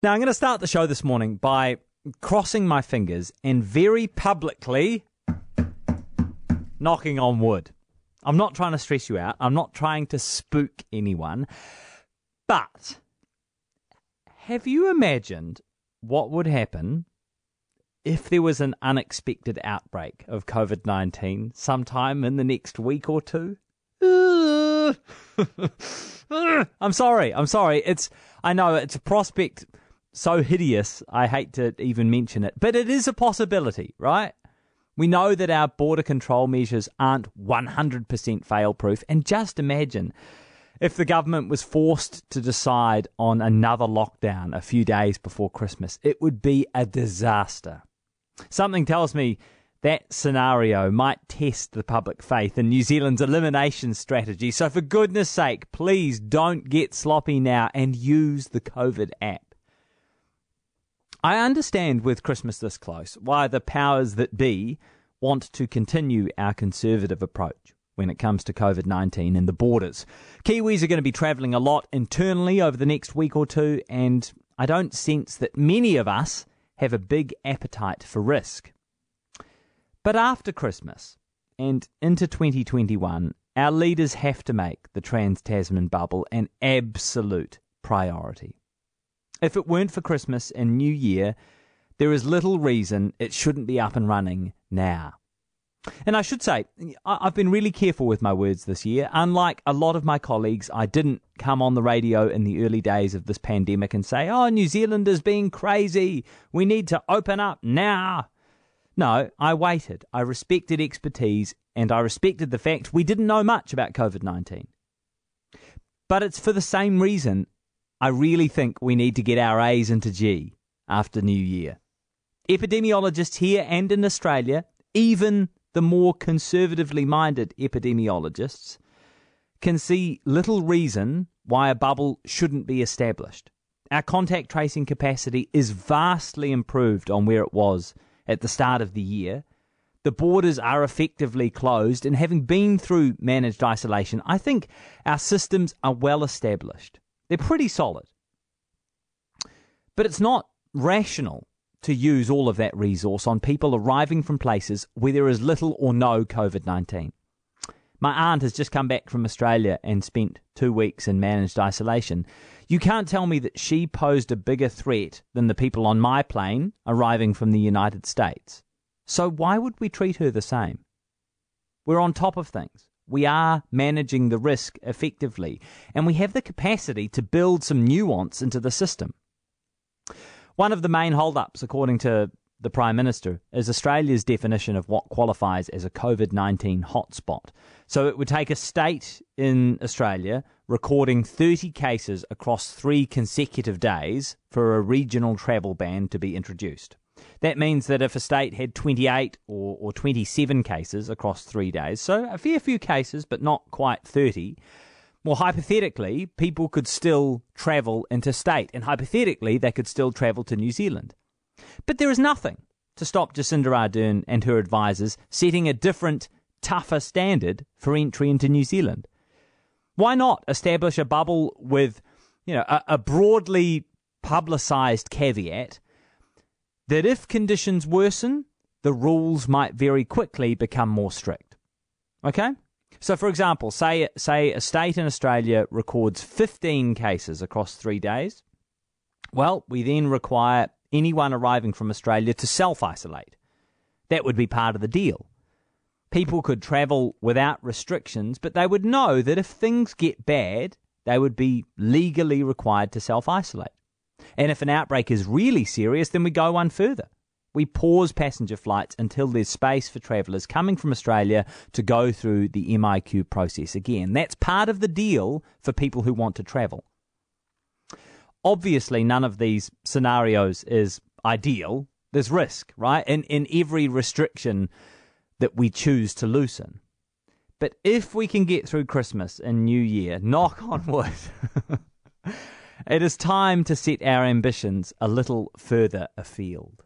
Now, I'm going to start the show this morning by crossing my fingers and very publicly knocking on wood. I'm not trying to stress you out, I'm not trying to spook anyone, but have you imagined what would happen if there was an unexpected outbreak of COVID 19 sometime in the next week or two? I'm sorry. I'm sorry. It's I know it's a prospect so hideous. I hate to even mention it, but it is a possibility, right? We know that our border control measures aren't 100% fail proof, and just imagine if the government was forced to decide on another lockdown a few days before Christmas. It would be a disaster. Something tells me that scenario might test the public faith in New Zealand's elimination strategy. So, for goodness sake, please don't get sloppy now and use the COVID app. I understand with Christmas this close why the powers that be want to continue our conservative approach when it comes to COVID 19 and the borders. Kiwis are going to be travelling a lot internally over the next week or two, and I don't sense that many of us have a big appetite for risk. But after Christmas and into 2021, our leaders have to make the Trans Tasman bubble an absolute priority. If it weren't for Christmas and New Year, there is little reason it shouldn't be up and running now. And I should say, I've been really careful with my words this year. Unlike a lot of my colleagues, I didn't come on the radio in the early days of this pandemic and say, oh, New Zealand is being crazy. We need to open up now. No, I waited. I respected expertise and I respected the fact we didn't know much about COVID 19. But it's for the same reason I really think we need to get our A's into G after New Year. Epidemiologists here and in Australia, even the more conservatively minded epidemiologists, can see little reason why a bubble shouldn't be established. Our contact tracing capacity is vastly improved on where it was at the start of the year. The borders are effectively closed, and having been through managed isolation, I think our systems are well established. They're pretty solid. But it's not rational to use all of that resource on people arriving from places where there is little or no COVID 19. My aunt has just come back from Australia and spent two weeks in managed isolation. You can't tell me that she posed a bigger threat than the people on my plane arriving from the United States. So why would we treat her the same? We're on top of things. We are managing the risk effectively, and we have the capacity to build some nuance into the system. One of the main holdups, according to the Prime Minister, is Australia's definition of what qualifies as a COVID 19 hotspot. So it would take a state in Australia recording 30 cases across three consecutive days for a regional travel ban to be introduced. That means that if a state had 28 or, or 27 cases across three days, so a fair few cases, but not quite 30, well, hypothetically, people could still travel interstate, and hypothetically, they could still travel to New Zealand. But there is nothing to stop Jacinda Ardern and her advisers setting a different, tougher standard for entry into New Zealand. Why not establish a bubble with, you know, a, a broadly publicised caveat that if conditions worsen, the rules might very quickly become more strict. Okay? So, for example, say, say a state in Australia records 15 cases across three days. Well, we then require anyone arriving from Australia to self isolate. That would be part of the deal. People could travel without restrictions, but they would know that if things get bad, they would be legally required to self isolate. And if an outbreak is really serious, then we go one further we pause passenger flights until there's space for travellers coming from Australia to go through the MIQ process again. That's part of the deal for people who want to travel. Obviously, none of these scenarios is ideal. There's risk, right? In, in every restriction that we choose to loosen. But if we can get through Christmas and New Year, knock on wood, it is time to set our ambitions a little further afield.